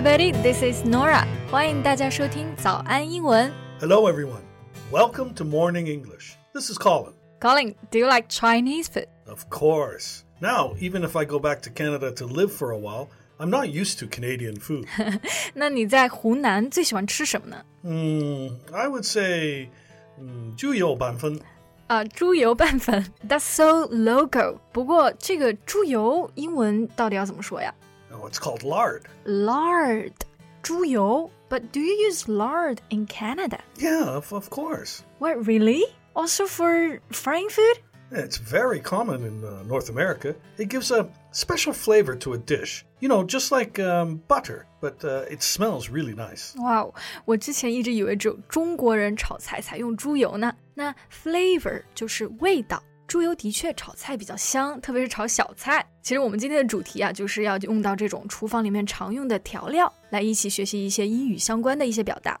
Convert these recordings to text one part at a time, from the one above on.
everybody. This is Norah. 欢迎大家收听早安英文。Hello, everyone. Welcome to Morning English. This is Colin. Colin, do you like Chinese food? Of course. Now, even if I go back to Canada to live for a while, I'm not used to Canadian food. 那你在湖南最喜欢吃什么呢？嗯，I would say hmm, 嗯猪油拌粉。啊，猪油拌粉。That's so local. 不过，这个猪油英文到底要怎么说呀？Oh, it's called lard. ？Lard，猪油。But do you use lard in Canada? Yeah, of, of course. What really? Also for frying food? It's very common in uh, North America. It gives a special flavor to a dish. You know, just like um, butter, but uh, it smells really nice. 哇哦！我之前一直以为只有中国人炒菜才用猪油呢。那 flavor 就是味道， 猪油的确炒菜比较香，特别是炒小菜。其实我们今天的主题啊，就是要用到这种厨房里面常用的调料，来一起学习一些英语相关的一些表达。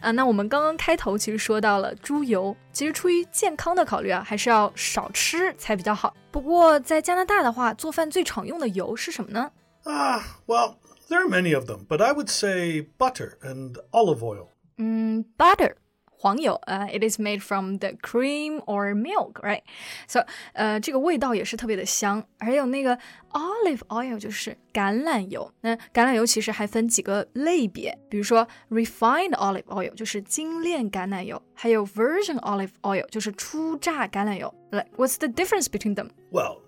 啊，那我们刚刚开头其实说到了猪油，其实出于健康的考虑啊，还是要少吃才比较好。不过在加拿大的话，做饭最常用的油是什么呢？Ah, well, there are many of them, but I would say butter and olive oil. 嗯，butter 黄油，呃、i t is made from the cream or milk，right？So，呃，这个味道也是特别的香。还有那个 olive oil 就是橄榄油。那橄榄油其实还分几个类别，比如说 refined olive oil 就是精炼橄榄油，还有 virgin olive oil 就是初榨橄榄油。Like, what's the difference between them？ Well,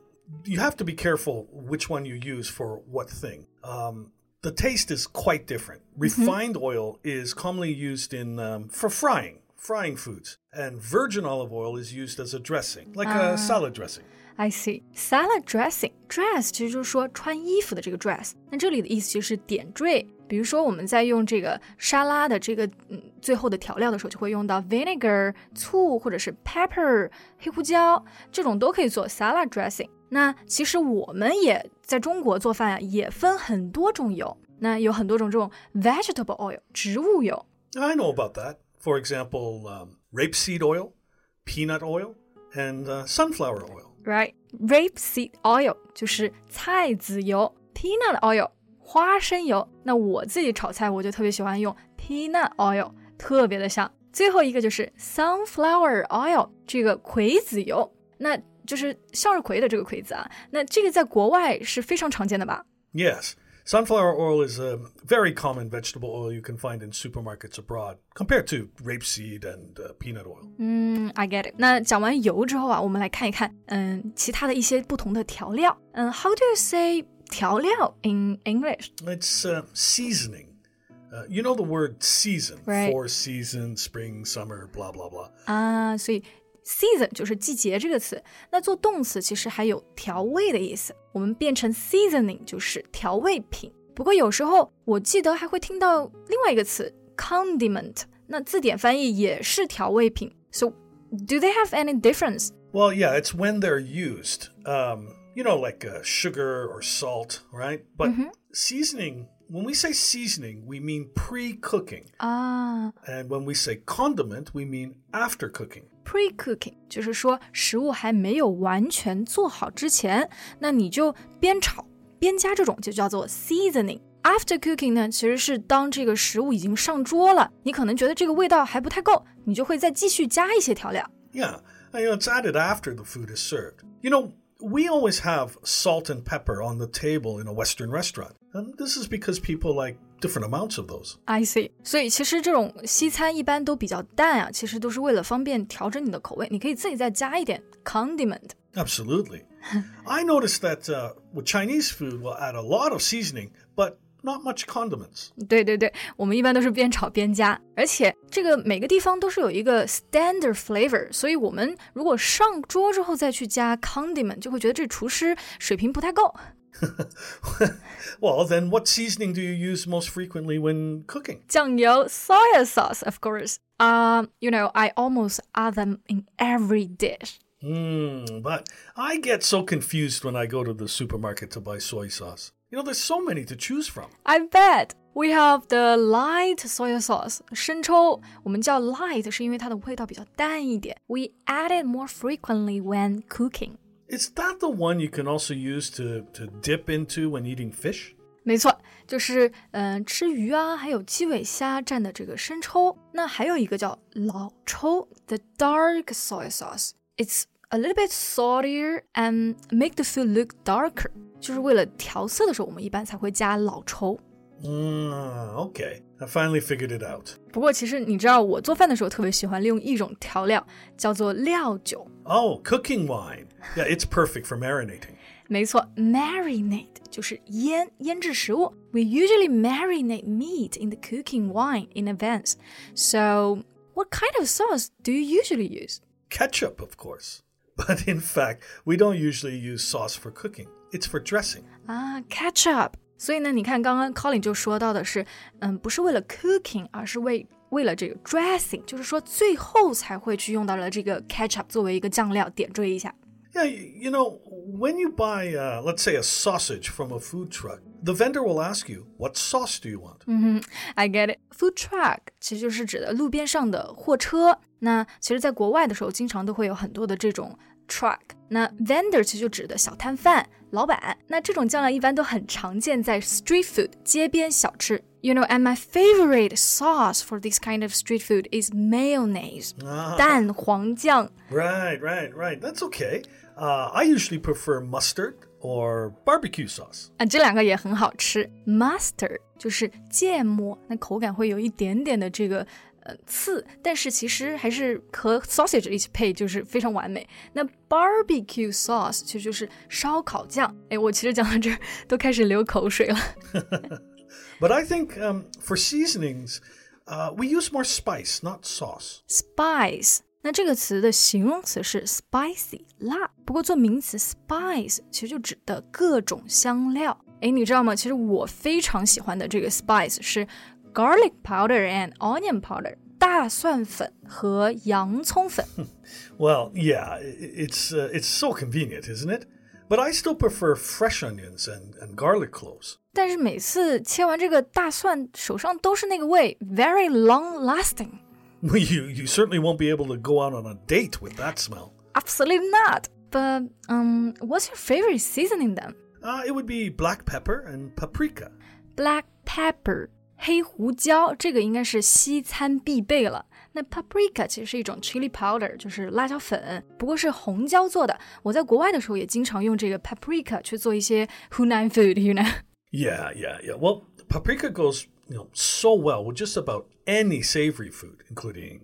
you have to be careful which one you use for what thing. Um, the taste is quite different. Refined oil is commonly used in um, for frying, frying foods, and virgin olive oil is used as a dressing, like a salad dressing. I see. Salad dressing. Dress 其实就是说穿衣服的这个 dress。那这里的意思就是点缀。比如说我们在用这个沙拉的这个嗯最后的调料的时候，就会用到 vinegar 醋或者是 pepper 黑胡椒，这种都可以做 salad dressing。那其实我们也在中国做饭啊，也分很多种油。那有很多种这种 vegetable oil 植物油。 I know about that. For example, um, rapeseed oil, peanut oil, and uh, sunflower oil. right? Rapeseed oil 就是菜籽油，peanut oil 花生油。那我自己炒菜，我就特别喜欢用 peanut oil，特别的香。最后一个就是 sunflower oil，这个葵籽油，那就是向日葵的这个葵子啊。那这个在国外是非常常见的吧？ Yes, sunflower oil is a very common vegetable oil you can find in supermarkets abroad compared to rapeseed and uh, peanut oil. 嗯，I get it。那讲完油之后啊，我们来看一看，嗯，其他的一些不同的调料。嗯，How do you say 调料 in English？ It's uh, seasoning. Uh, you know the word season, Right. four seasons, spring, summer, blah, blah, blah. 啊，所以 season 就是季节这个词。那做动词其实还有调味的意思，我们变成 seasoning 就是调味品。不过有时候我记得还会听到另外一个词 condiment，那字典翻译也是调味品。So do they have any difference? Well, yeah, it's when they're used. Um, you know, like uh, sugar or salt, right? But seasoning, when we say seasoning, we mean pre cooking. 啊 And when we say condiment, we mean after cooking. ，pre-cooking 就是说食物还没有完全做好之前，那你就边炒边加这种就叫做 seasoning。After cooking 呢，其实是当这个食物已经上桌了，你可能觉得这个味道还不太够，你就会再继续加一些调料。 Yeah, I know it's added after the food is served. You know, we always have salt and pepper on the table in a Western restaurant. And this is because people like different amounts of those. I see，所以其实这种西餐一般都比较淡啊，其实都是为了方便调整你的口味，你可以自己再加一点 condiment。 Absolutely. I noticed that uh, with Chinese food, we'll add a lot of seasoning, but not much condiments. 对对对，我们一般都是边炒边加，而且这个每个地方都是有一个 standard flavor，所以我们如果上桌之后再去加 condiment，就会觉得这厨师水平不太够。 well, then what seasoning do you use most frequently when cooking? 酱油 soya sauce, of course. Uh, you know, I almost add them in every dish. Mm, but I get so confused when I go to the supermarket to buy soy sauce. You know, there's so many to choose from. I bet we have the light soy sauce 生抽，我们叫 light 是因为它的味道比较淡一点。We add it more frequently when cooking. Is that the one you can also use to, to dip into when eating fish? 没错，就是嗯、呃吃鱼啊，还有鸡尾虾蘸的这个生抽。那还有一个叫老抽，the dark soy sauce. It's a little bit saltier and make the food look darker. 就是为了调色的时候，我们一般才会加老抽。 Mm, okay, I finally figured it out. 不过其实你知道，我做饭的时候特别喜欢利用一种调料，叫做料酒。 Oh, cooking wine. Yeah, it's perfect for marinating. 没错，marinate 就是腌腌制食物。We usually marinate meat in the cooking wine in advance. So, what kind of sauce do you usually use? Ketchup, of course. But in fact, we don't usually use sauce for cooking. It's for dressing. 啊，ketchup。 所以呢，你看刚刚 Colin 就说到的是，嗯，不是为了 cooking，而是为为了这个 dressing，就是说最后才会去用到了这个 ketchup 作为一个酱料点缀一下。 Yeah, y- you know, when you buy, uh, let's say, a sausage from a food truck, the vendor will ask you, What sauce do you want? I get it. Food truck 其实就是指的路边上的货车。那其实，在国外的时候，经常都会有很多的这种 truck。那 vendor 其实就指的小摊贩、老板。那这种酱料一般都很常见在 street food 街边小吃。You know, and my favorite sauce for this kind of street food is mayonnaise，、蛋黄酱。 Right, right, right. That's okay. Uh, I usually prefer mustard or barbecue sauce. 啊，这两个也很好吃。Mustard 就是芥末，那口感会有一点点的这个 呃刺，但是其实还是和 sausage 一起配就是非常完美。那 barbecue sauce 其实就是烧烤酱。哎，我其实讲到这儿都开始流口水了。But I think um, for seasonings, uh, we use more spice, not sauce. Spice，那这个词的形容词是 spicy 辣，不过做名词 spice 其实就指的各种香料。哎，你知道吗？其实我非常喜欢的这个 spice 是 garlic powder and onion powder，大蒜粉和洋葱粉。 Well, yeah, i- i- it's uh, it's so convenient, isn't it? But I still prefer fresh onions and, and garlic cloves. 但是每次切完这个大蒜，手上都是那个味，very long lasting。 You you certainly won't be able to go out on a date with that smell. Absolutely not. But um, what's your favorite seasoning then? Uh, it would be black pepper and paprika. black pepper 黑胡椒，这个应该是西餐必备了。那 paprika 其实是一种 chili powder，就是辣椒粉，不过是红椒做的。我在国外的时候也经常用这个 paprika 去做一些 Hunan food，you know。 Yeah, yeah, yeah. Well, paprika goes you know so well with just about any savory food, including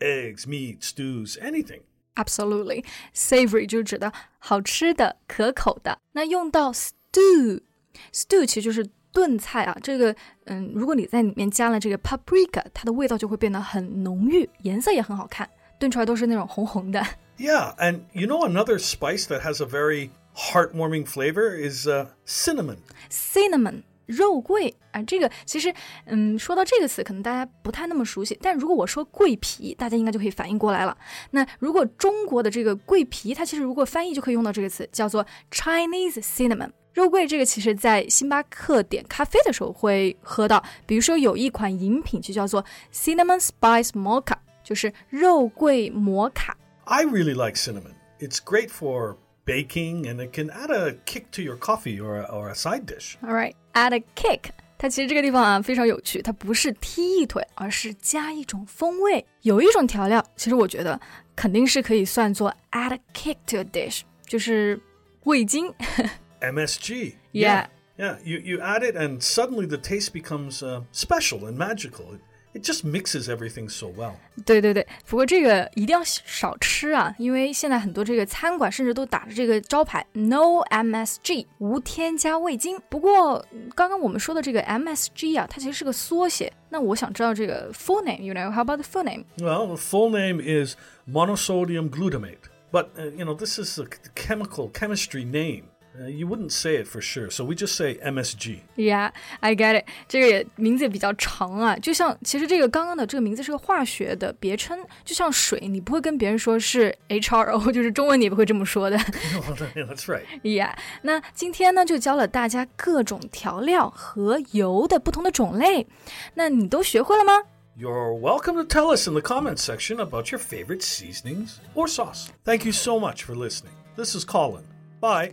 eggs, meat, stews, anything. Absolutely, savory 就是指的好吃的、可口的。那用到 stew，stew 其实就是 炖菜啊。这个，嗯，如果你在里面加了这个 paprika，它的味道就会变得很浓郁，颜色也很好看，炖出来都是那种红红的。Yeah, and you know another spice that has a very heartwarming flavor is uh, cinnamon. cinnamon 肉桂啊，这个其实，嗯，说到这个词，可能大家不太那么熟悉。但如果我说桂皮，大家应该就可以反应过来了。那如果中国的这个桂皮，它其实如果翻译就可以用到这个词，叫做 Chinese cinnamon。肉桂这个其实在星巴克点咖啡的时候会喝到，比如说有一款饮品就叫做 cinnamon spice mocha，就是肉桂摩卡。 I really like cinnamon. It's great for baking, and it can add a kick to your coffee or a, or a side dish. All right, add a kick。它其实这个地方啊非常有趣，它不是踢一腿，而是加一种风味。有一种调料，其实我觉得肯定是可以算作 add a kick to a dish，就是味精。 MSG. Yeah. Yeah, you, you add it, and suddenly the taste becomes uh, special and magical. It, it just mixes everything so well. 对对对，不过这个一定要少吃啊，因为现在很多这个餐馆甚至都打着这个招牌 “No MSG”，无添加味精。不过刚刚我们说的这个 MSG 啊，它其实是个缩写。那我想知道这个 full name，you know，how about the full name？ Well, the full name is monosodium glutamate. But, uh, you know, this is a chemical chemistry name. Uh, you wouldn't say it for sure, so we just say MSG. Yeah, I get it。这个也名字也比较长啊，就像其实这个刚刚的这个名字是个化学的别称，就像水，你不会跟别人说是 HRO，就是中文你也不会这么说的。That's right. Yeah，那今天呢就教了大家各种调料和油的不同的种类，那你都学会了吗？ You're welcome to tell us in the comments section about your favorite seasonings or sauce. Thank you so much for listening. This is Colin. Bye.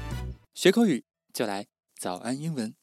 学口语就来早安英文。